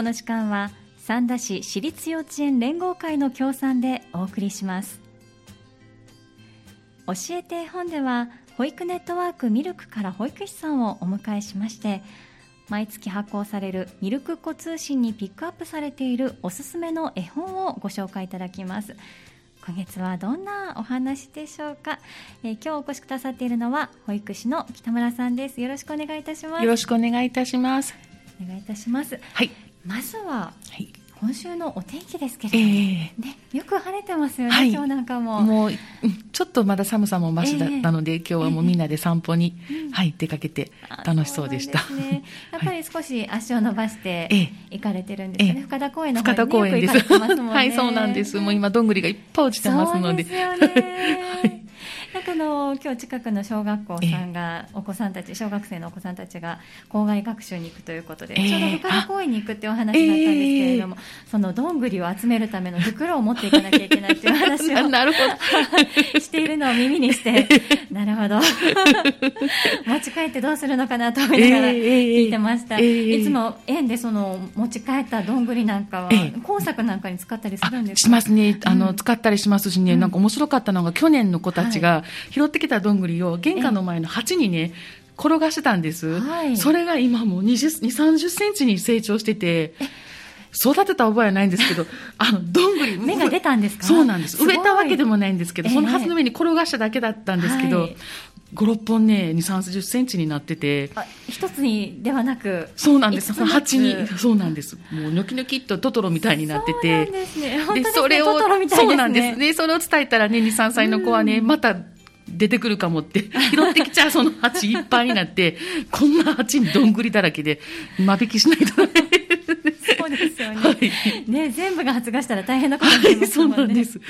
この時間は三田市私立幼稚園連合会の協賛でお送りします。教えて本では保育ネットワークミルクから保育士さんをお迎えしまして毎月発行されるミルク子通信にピックアップされているおすすめの絵本をご紹介いただきます。今月はどんなお話でしょうか、えー、今日お越しくださっているのは保育士の北村さんです。よろしくお願いいたします。よろしくお願いいたします。お願いいたします。はいまずは、はい今週のお天気ですけれども、えー、ね、よく晴れてますよね、はい、今日なんかも。もう、ちょっとまだ寒さもましだったので、えー、今日はもうみんなで散歩に、えー、はい、出かけて楽しそうでした。ね、やっぱり少し足を伸ばして行かれてるんですね。えー、深田公園の方に、ね、公園です。はい、そうなんです。もう今、どんぐりがいっぱい落ちてますので。そうですよね。はいなんかの今日近くの小学校さんがお子さんたち小学生のお子さんたちが校外学習に行くということで、ちょうど深田公園に行くっていうお話だったんですけれども、そのどんぐりを集めるための袋を持っていかなきゃいけないという話をなるほど。しているのを耳にしてなるほど。持ち帰ってどうするのかなと思いながら聞いてました、いつも園でその持ち帰ったどんぐりなんかは工作なんかに使ったりするんですか？しますね。あの、使ったりしますしね、なんか面白かったのが去年の子たちが、拾ってきたどんぐりを玄関の前の鉢にね、転がしてたんです、はい、それが今もう20、30センチに成長してて、育てた覚えはないんですけど、あの、どんぐり。芽が出たんですか？そうなんです。植えたわけでもないんですけど、そのはずの上に転がしただけだったんですけど、はい、5、6本ね、2、30センチになってて。一つにではなく。そうなんです。その鉢に、そうなんです。もう、ニョキニョキっとトトロみたいになってて。そうですね。で、それを、そうなんですね。それを伝えたらね、2、3歳の子はね、また、出てくるかもって、拾ってきちゃうその鉢いっぱいになって、こんな鉢にどんぐりだらけで、間引きしないとそうですよね。はい、ね全部が発芽したら大変なことになりますもんね。はい、そうなんです。は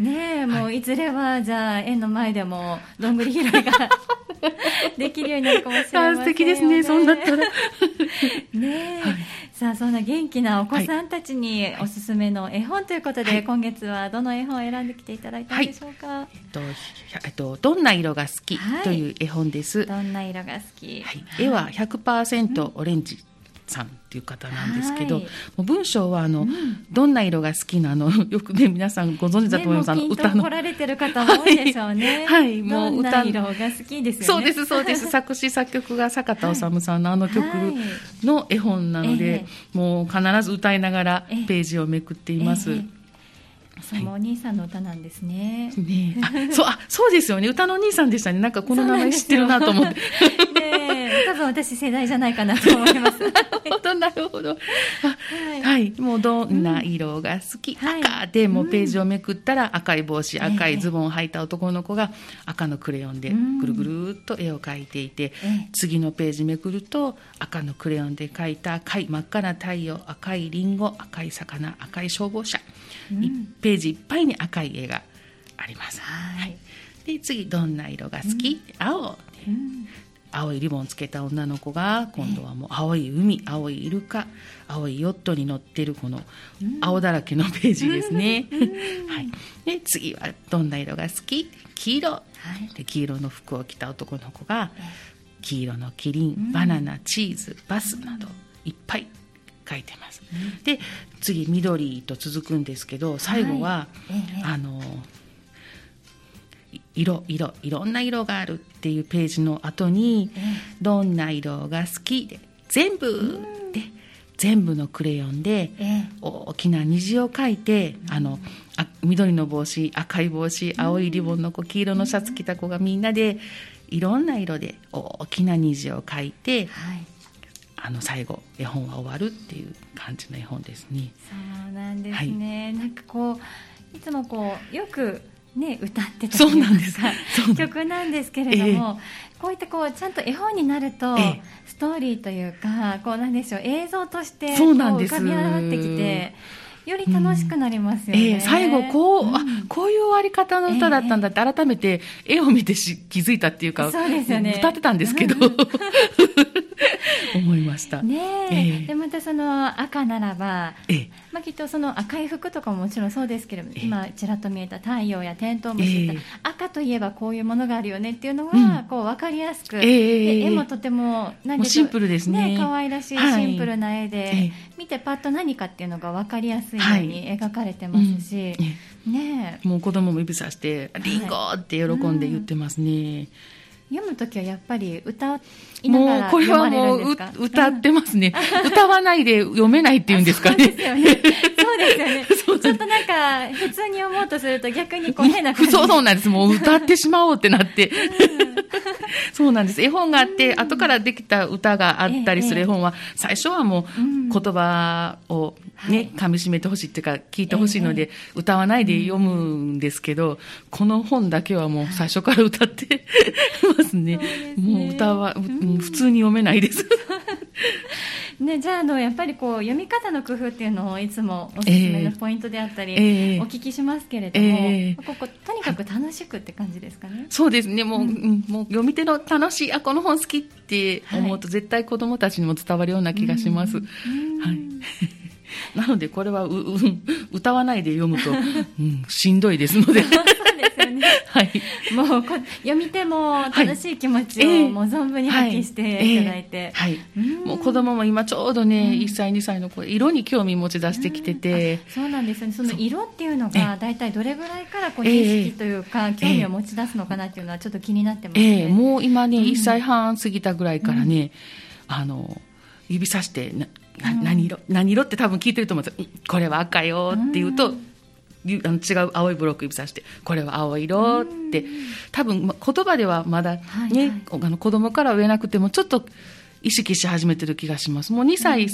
い、ねもういずれは、じゃあ、園の前でも、どんぐり拾いが できるようになるかもしれません、ね、素敵ですね、そうなったら。ねはい。さあそんな元気なお子さんたちにおすすめの絵本ということで、はい、今月はどの絵本を選んできていただいたんでしょうか、はい、えっと、えっと、どんな色が好きという絵本です、どんな色が好き、はい、絵は100%オレンジ、さんっていう方なんですけど、はい、もう文章はあの、うん、どんな色が好きなの よくね皆さんご存知だと思います、ね、あの歌の。来られてる方も多いでしょうね。はい、もう歌色が好きですよね。そうですそうです。作詞作曲が坂田治さんのあの曲の絵本なので、はい、もう必ず歌いながらページをめくっています、ええ。そのお兄さんの歌なんですね。ねあ、そう、あ、そうですよね。歌のお兄さんでしたね。なんかこの名前知ってるなと思って。ね多分私世代じゃないかなと思います。なるほど。はい、はい、もうどんな色が好き、うん、赤でもうページをめくったら赤い帽子、赤いズボンを履いた男の子が赤のクレヨンでぐるぐるっと絵を描いていて、次のページめくると赤のクレヨンで描いた赤い真っ赤な太陽、赤いリンゴ、赤い魚、赤い消防車、うん、1ページいっぱいに赤い絵があります。はい、で次どんな色が好き、うん、青、うん青いリボンつけた女の子が今度はもう青い海青いイルカ青いヨットに乗ってるこの青だらけのページですね、はい、で次はどんな色が好き？黄色、はい、で黄色の服を着た男の子が黄色のキリンバナナチーズバスなどいっぱい書いてます、で次緑と続くんですけど最後は、はい、あの色色いろんな色があるっていうページの後に「どんな色が好き?」で全部で全部のクレヨンで大きな虹を描いてあのあ緑の帽子赤い帽子青いリボンの子黄色のシャツ着た子がみんなでいろんな色で大きな虹を描いて、はい、あの最後絵本は終わるっていう感じの絵本ですね。そうなんですね、はい、なんかこういつもこうよくね、歌ってたというか曲なんですけれども、えー、こういったこうちゃんと絵本になると、えー、ストーリーというかこうなんでしょう映像としてこう浮かび上がってきて。より楽しくなりますよね、うんえー、最後こう、うん、あこういう終わり方の歌だったんだって改めて絵を見てし気づいたっていうかそうですよね。歌ってたんですけど、思いました。ねえ。ええ。でまたその赤ならば、ええ。まあ、きっとその赤い服とかももちろんそうですけれども、ええ。今ちらっと見えた太陽やテントウムシとかええ。赤といえばこういうものがあるよねっていうのが、うん。こう分かりやすく、絵もとても何もうシンプルですね可愛らしいはい。シンプルな絵で、ええ。見てパッと何かっていうのが分かりやすいようには描かれてますし、うん。えねもう子供も指さして、リンゴって喜んで言ってますね。え読むときはやっぱり歌いながらもうこれ読まれはもうるんですか？う歌ってますね。歌わないで読めないっていうんですかね。そうですよね。ちょっとなんか、普通に読もうとすると逆にこう変な感じ。そうそうなんです。もう歌ってしまおうってなって。そうなんです。絵本があって、後からできた歌があったりする絵本は、最初はもううん言葉をはいね、噛み締めてほしいっていうか、聞いてほしいので、歌わないで読むんですけど、この本だけはもう最初から歌ってますね。もう歌は、うん普通に読めないです。ね、じゃあ、あの、やっぱりこう、読み方の工夫っていうのをいつもおすすめのポイントであったり、ええお聞きしますけれども、ええこことにかく楽しくって感じですかね。そうですね、もう、うんもう読み手の楽しい、あ、この本好きって思うと、絶対子供たちにも伝わるような気がします。うんはい。なので、これはう、う、歌わないで読むと、うん、しんどいですので。そうですよね。はい。もうこ、読み手も楽しい気持ちをもう存分に発揮していただいて。はい。はいうんもう子供も今ちょうどね、1歳、2歳の子、色に興味持ち出してきてて、そうなんですよね。その色っていうのえが大体どれぐらいからこうええ認識というか、興味を持ち出すのかなっていうのはちょっと気になってますえね。えもう今ね、うん1歳半過ぎたぐらいからね、あの、指さして、ななうん何色何色って多分聞いてると思うんですよ。うんこれは赤よって言うと、うんゆあの違う青いブロック指さして、これは青色って、多分、ま言葉ではまだね、はいはい。あの子供からは言えなくても、ちょっと意識し始めてる気がします。もう2歳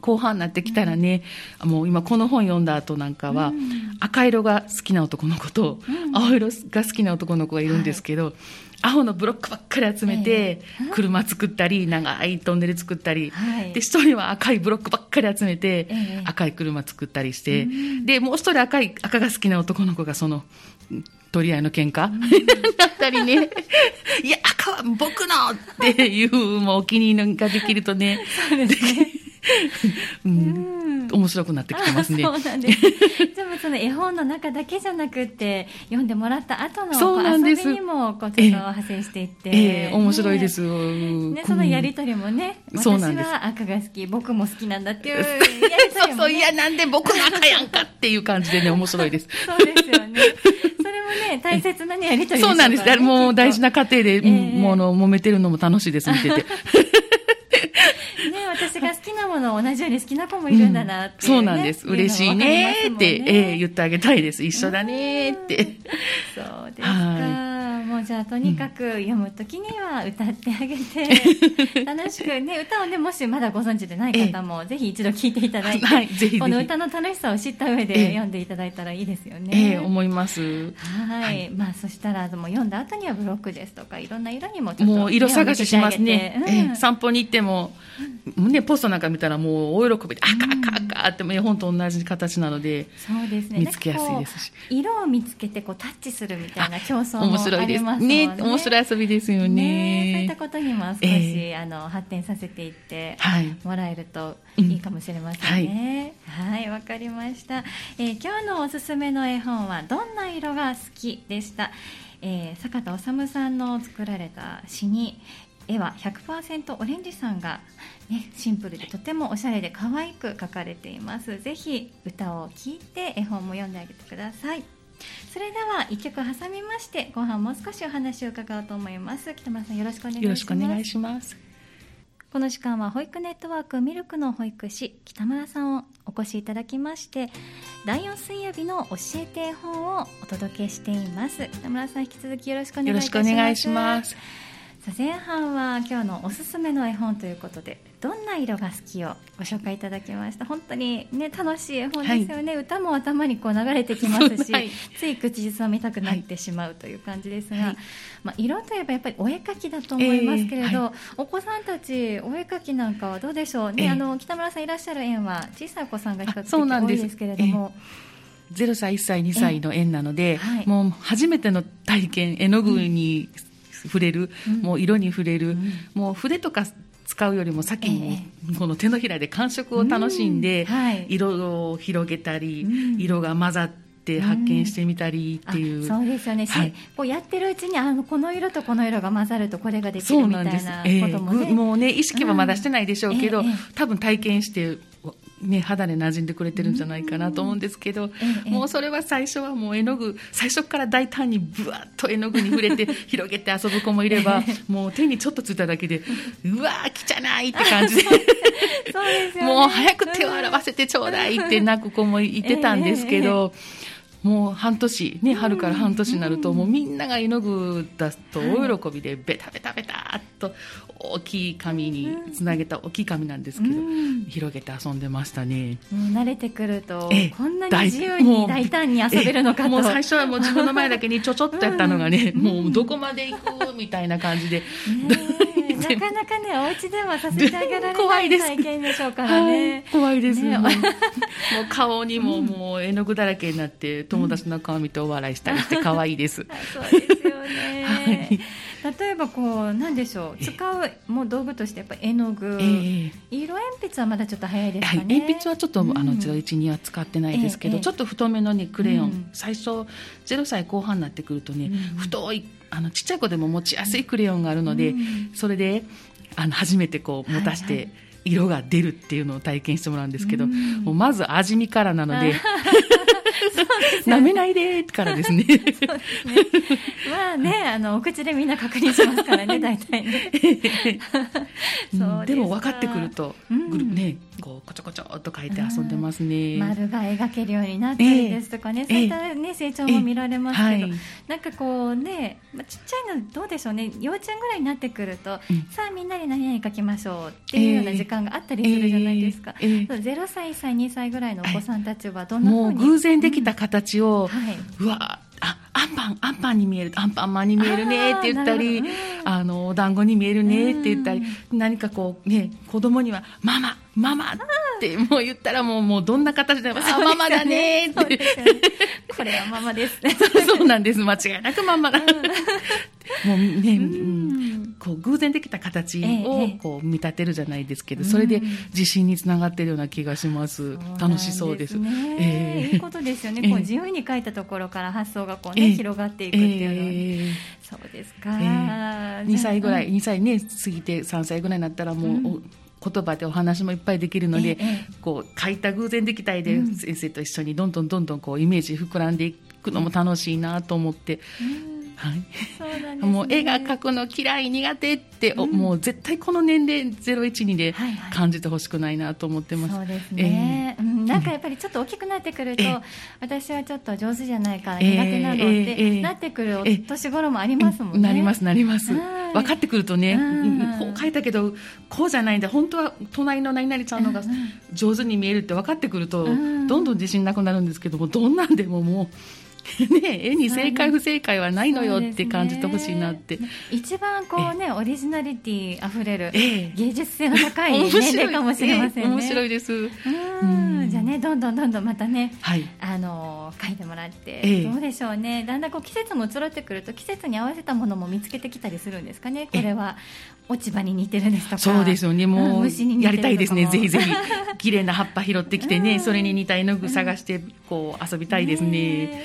後半になってきたらね、もう今この本読んだ後なんかは、うん。赤色が好きな男の子と、うん。青色が好きな男の子がいるんですけど、青のブロックばっかり集めて、ええ。車作ったり、長いトンネル作ったり、はい。で、一人は赤いブロックばっかり集めて、ええ。赤い車作ったりして、うん。で、もう一人赤い、赤が好きな男の子がその、取り合いの喧嘩、だったりね、いや、赤は僕のって。いう、もうお気に入りができるとね、ね。う、うんん面白くなってきてますね。あそうなんです。でもその絵本の中だけじゃなくって、読んでもらった後のそうなんです遊びにもこうちょっと派生していって、ええ面白いです。ねねそのやりとりもね、私そうなんですは赤が好き、僕も好きなんだっていうやりとそうそう、りもねいや、なんで僕の赤やんかっていう感じでね、面白いです。そうですよね。それもね、大切なね、やりとりそうなんです。もう大事な家庭で、ええもの揉めてるのも楽しいです、見てて。ね、私が好きなものを同じように好きな子もいるんだなっていう、ねそうなんです。嬉しいねーって、ええ言ってあげたいです。一緒だねーって。そうですか。じゃあとにかく読むときには歌ってあげて、楽しくね、歌をね、もしまだご存知でない方も、ぜひ一度聴いていただいて、はいこの歌の楽しさを知った上えでえ読んでいただいたらいいですよね。ええ思います。はい、はい。まあそしたらもう読んだ後にはブロックですとかいろんな色にもちょっともう色探ししますね。目を向けてあげて。ええ散歩に行っても、ね、ポストなんか見たらもう大喜びで、赤赤赤って、もう絵本と同じ形なので、そうですね。見つけやすいですし。色を見つけてこうタッチするみたいな競争も面白いです。ありますもんね。ね、面白い遊びですよねそういったね。ことにも少し、えあの発展させていってはい。もらえるといいかもしれませんね。うんはい、わ、かりました、えー今日のおすすめの絵本はどんな色が好きでした？えー坂田治さんの作られた詩に絵は100%オレンジさんが、ね、シンプルでとてもおしゃれで可愛く描かれていますぜひ歌を聴いて絵本も読んであげてくださいそれでは一曲挟みまして後半もう少しお話を伺おうと思います北村さんよろしくお願いしますよろしくお願いします。この時間は保育ネットワークミルクの保育士北村さんをお越しいただきまして第4水曜日の教えて絵本をお届けしています北村さん引き続きよろしくお願いいよろたしますしくお願いします。さあ前半は今日のおすすめの絵本ということでどんな色が好きをご紹介いただきました？本当にね楽しい絵本ですよね、歌も頭にこう流れてきますし、はい。つい口実を見たくなってしまうという感じですが、はい。まあ、色といえばやっぱりお絵描きだと思いますけれど、えーはお子さんたちお絵描きなんかはどうでしょう？ね、えーあの北村さんいらっしゃる園は小さいお子さんが比較あそうなんです。的多いですけれども、0歳、1歳、2歳の園なので、はい。もう初めての体験、絵の具に触れる、うん。もう色に触れる、うん。もう筆とか使うよりも先にこの手のひらで感触を楽しんで、はい、色を広げたり、色が混ざって発見してみたりっていう、うん、そうですよね、はい、こうやってるうちにあのこの色とこの色が混ざるとこれができるみたいなことも、ね、えー、もうね意識はまだしてないでしょうけど、うんえー、多分体験してね、肌で馴染んでくれてるんじゃないかなと思うんですけど、もうそれは最初はもう絵の具最初から大胆にぶわっと絵の具に触れて広げて遊ぶ子もいればもう手にちょっとついただけでうわー汚いって感じで。もう早く手を洗わせてちょうだいって泣く子もいてたんですけど。もう半年、ね、春から半年になると、もうみんなが絵の具出すと大喜びで、ベタベタベタっと大きい紙につなげた大きい紙なんですけど、広げて遊んでましたね。もう慣れてくると、こんなに自由に大胆に遊べるのかと。もう最初はもう自分の前だけにちょちょっとやったのがね、もうどこまで行くみたいな感じで。なかなかね、お家ではさせてあげられない体験でしょうからね。怖いです。ね、もう 顔にももう絵の具だらけになって、友達の顔見てお笑いしたりして可愛いです。そうですよね。はい例えばこうなんでしょう使うもう道具としてやっぱ絵の具、えー、色鉛筆はまだちょっと早いですかね、はい、鉛筆はちょっと、うん、あの01には使ってないですけど、えー、ちょっと太めのねクレヨン、うん、最初0歳後半になってくるとね、うん、太いあのちっちゃい子でも持ちやすいクレヨンがあるので、それであの初めてこう持たして、はいはい。色が出るっていうのを体験してもらうんですけど、うん、もうまず味見からなので舐めないでからですね。そうですね。まあね、あの、お口でみんな確認しますからね、大体ね。そうでも分かってくると、うん、ね、こう、こちょこちょっと書いて遊んでますね。丸が描けるようになったりですとかね、そういったね、成長も見られますけど、なんかこうね、まあ、ちっちゃいのどうでしょうね、幼稚園ぐらいになってくると、さあみんなで何々書きましょうっていうような時間があったりするじゃないですか。0歳、1歳、2歳ぐらいのお子さんたちはどんなふうにもう偶然できた形を、はい、うわあアンパンアンパンに見えるアンパンマンに見えるねって言ったりあのお団子に見えるねって言ったり何かこうね子供にはママママってもう言ったらもうもうどんな形でも、あママだねって、これはママですね。そうなんです。間違いなくママだ、もうね、うん、こう偶然できた形をこう見立てるじゃないですけど、それで自信につながっているような気がします。楽しそうです。ね、え。ー、いいことですよね。こう自由に書いたところから発想がこうね、広がっていくっていうのは、えー、そうですか。えー、2歳ぐらい、2歳ね過ぎて3歳ぐらいになったらもう、言葉でお話もいっぱいできるので、こう書いた偶然できた絵で先生と一緒にどんどんどんどんこうイメージ膨らんでいくのも楽しいなと思って。はい、ね、もう絵が描くの嫌い苦手って、うん、もう絶対この年齢012で感じてほしくないなと思ってます、はいはい、そうですね、えー、うん、なんかやっぱりちょっと大きくなってくると、えー、私はちょっと上手じゃないから苦手なのって、えー、なってくる年頃もありますもんね、なりますなります、分かってくるとね、こう書いたけどこうじゃないんだ本当は隣の何々ちゃんのが上手に見えるって分かってくると、どんどん自信なくなるんですけどもどんなんでももう ね、絵に正解不正解はないのよって感じてほしいなって、ね、一番こうねオリジナリティあふれる芸術性の高い年齢かもしれませんね。面白いです。うん。じゃあねどんどんどんどんまたね、はい、あの書いてもらって、どうでしょうね。だんだんこう季節も移ろってくると季節に合わせたものも見つけてきたりするんですかね。これは落ち葉に似てるんですとか。そうですよね。もうやりたいですね。ぜひぜひ。綺麗な葉っぱ拾ってきてね、それに似た絵の具探してこう遊びたいですね、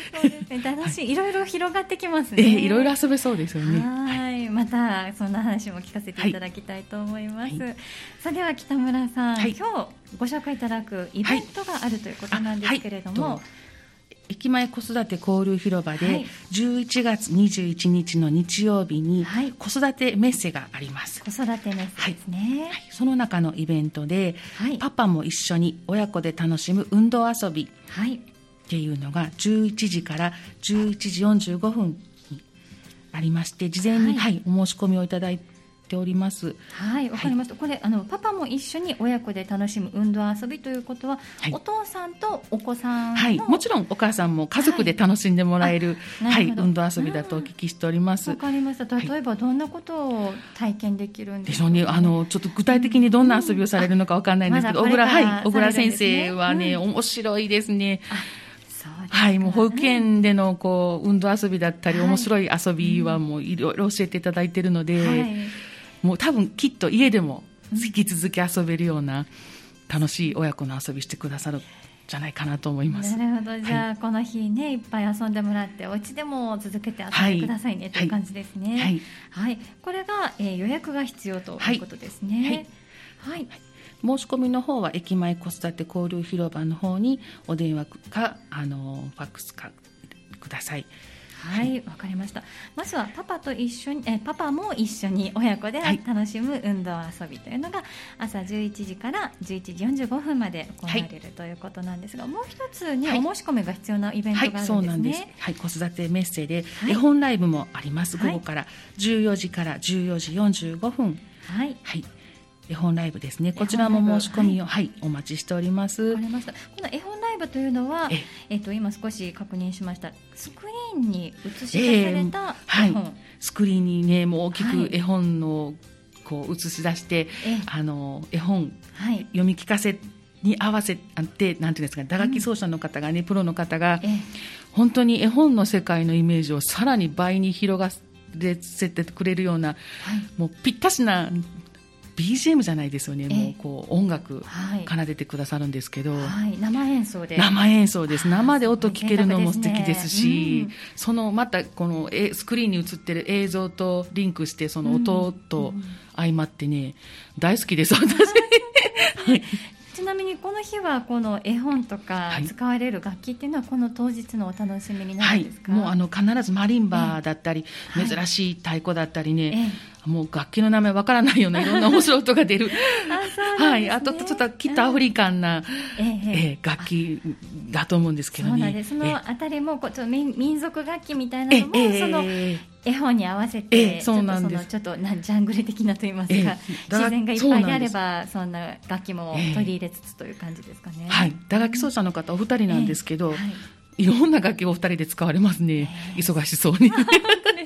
楽しい、い。ろいろ広がってきますね、いろいろ遊べそうですよね。はい、またそんな話も聞かせていただきたいと思います、はい、さあでは北村さん、はい、今日ご紹介いただくイベントがあるということなんですけれども、駅前子育て交流広場で11月21日の日曜日に子育てメッセがあります、子育てメッセですね、はい、その中のイベントで、パパも一緒に親子で楽しむ運動遊びっていうのが11時から11時45分にありまして事前に、はいお申し込みをいただいてております。はい、わかりました。はい、これあのパパも一緒に親子で楽しむ運動遊びということは、はい、お父さんとお子さんはい、もちろんお母さんも家族で楽しんでもらえる、はい、運動遊びだとお聞きしております。わかりました。例えばどんなことを体験できるんですか、ね、でしょうね。あのちょっと具体的にどんな遊びをされるのかわかんないんですけど、小倉はい小倉先生はね、面白いですね。はい、もう保育園でのこう運動遊びだったり、面白い遊びはもういろいろ教えていただいているので、はい、もう多分きっと家でも引き続き遊べるような楽しい親子の遊びしてくださるじゃないかなと思います。なるほど。じゃあ、はい、この日ねいっぱい遊んでもらってお家でも続けて遊んでくださいね、はい、という感じですね。はい。はい、これが、えー、予約が必要ということですね。はい。申し込みの方は駅前子育て交流広場の方にお電話かあのファックスかください。はいわかりました。まずはパパと一緒にえパパも一緒に親子で楽しむ運動遊びというのが朝11時から11時45分まで行われる、ということなんですがもう一つね、はい、お申し込みが必要なイベントがあるんですね、はい、そうなんです。はい子育てメッセで絵本ライブもあります、午後から14時から14時45分。はい、はい絵本ライブですね。こちらも申し込みを、はい、はい、お待ちしております。この絵本ライブというのは、えっ、と今少し確認しました。スクリーンに映し出された絵本、えー、はい、スクリーンにねもう大きく絵本のこう映し出して、はい、あの絵本、はい、読み聞かせに合わせてなんていうんですか打楽器奏者の方がね、うん、プロの方が、本当に絵本の世界のイメージをさらに倍に広がせてくれるような、はい、もうぴったしな BGM じゃないですよね、もうこう音楽奏でてくださるんですけど、はい、生演奏で。生演奏です。生で音聞けるのも素敵ですし、ねうん、そのまたこのスクリーンに映ってる映像とリンクしてその音と相まってね、大好きです私、はい、ちなみにこの日はこの絵本とか使われる楽器っていうのはこの当日のお楽しみになるんですか、はい、もうあの必ずマリンバだったり、珍しい太鼓だったりね、もう楽器の名前わからないようないろんな面白い音が出る。あはい、あとちょっときっとアフリカンな、ええー、楽器だと思うんですけどね。そうなんです。そのあたりもこうちょっと民族楽器みたいなのも、その絵本に合わせて、そうなんです。ちょっとなんジャングル的なと言いますか、自然がいっぱいあればそんな楽器も取り入れつつという感じですかね。はい。打楽器奏者の方お二人なんですけど、はいいろんな楽器をお二人で使われますね、忙しそうに。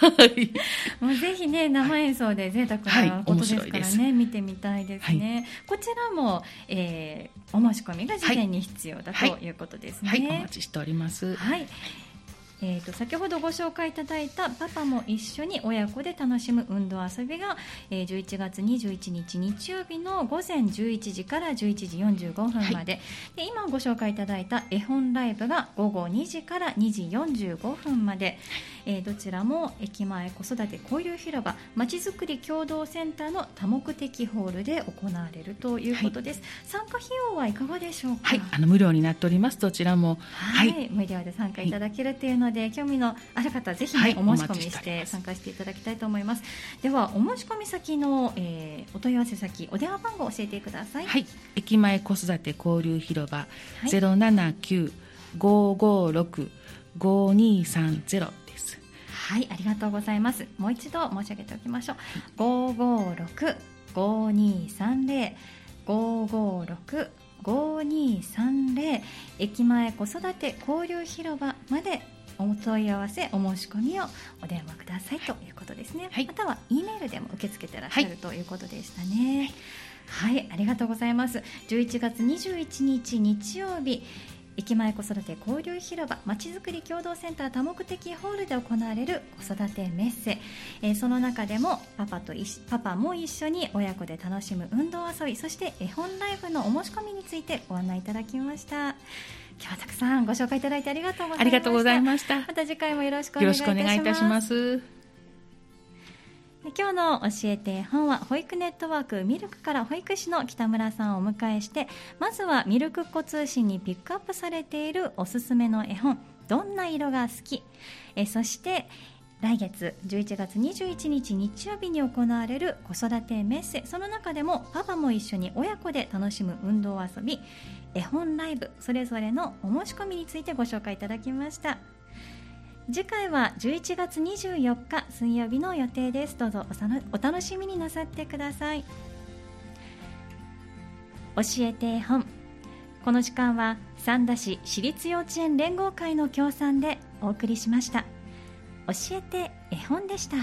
はい、もうぜひね生演奏で贅沢なことですからね、はい、見てみたいですね、はい、こちらも、えー、お申し込みが事前に必要だとい。うことですね、はい、お待ちしております。はい。えーと、先ほどご紹介いただいたパパも一緒に親子で楽しむ運動遊びが、えー、11月21日日曜日の午前11時から11時45分まで。はい、で今ご紹介いただいた絵本ライブが午後2時から2時45分まで、えー、どちらも駅前子育て交流広場まちづくり共同センターの多目的ホールで行われるということです、はい、参加費用はいかがでしょうか、はい、あの無料になっております。どちらも、はい、はい、無料で参加いただけるというので、興味のある方ぜひ、ね、お申し込みして参加していただきたいと思います。ではお申し込み先の、えー、お問い合わせ先お電話番号教えてください。はい。駅前子育て交流広場079 5565230はいありがとうございます。もう一度申し上げておきましょう。五五六五二三零。五五六5230駅前子育て交流広場までお問い合わせお申し込みをお電話くださいということですね、はい、または E メールでも受け付けてらっしゃる、はい、ということでしたね。はい、ありがとうございます。11月21日日曜日駅前子育て交流広場まちづくり共同センター多目的ホールで行われる子育てメッセ、えー、その中でもパパとパパも一緒に親子で楽しむ運動遊びそして絵本ライブのお申し込みについてご案内いただきました。今日はたくさんご紹介いただいてありがとうございました。ありがとうございました。また次回もよろしくお願いいたします今日の教えて本は保育ネットワークミルクから保育士の北村さんをお迎えしてまずはミルクっ子通信にピックアップされているおすすめの絵本どんな色が好き？えそして来月11月21日日曜日に行われる子育てメッセ。その中でもパパも一緒に親子で楽しむ運動遊び絵本ライブそれぞれのお申し込みについてご紹介いただきました。次回は11月24日水曜日の予定です。どうぞお楽しみになさってください。教えて絵本。この時間は三田市私立幼稚園連合会の協賛でお送りしました。教えて絵本でした。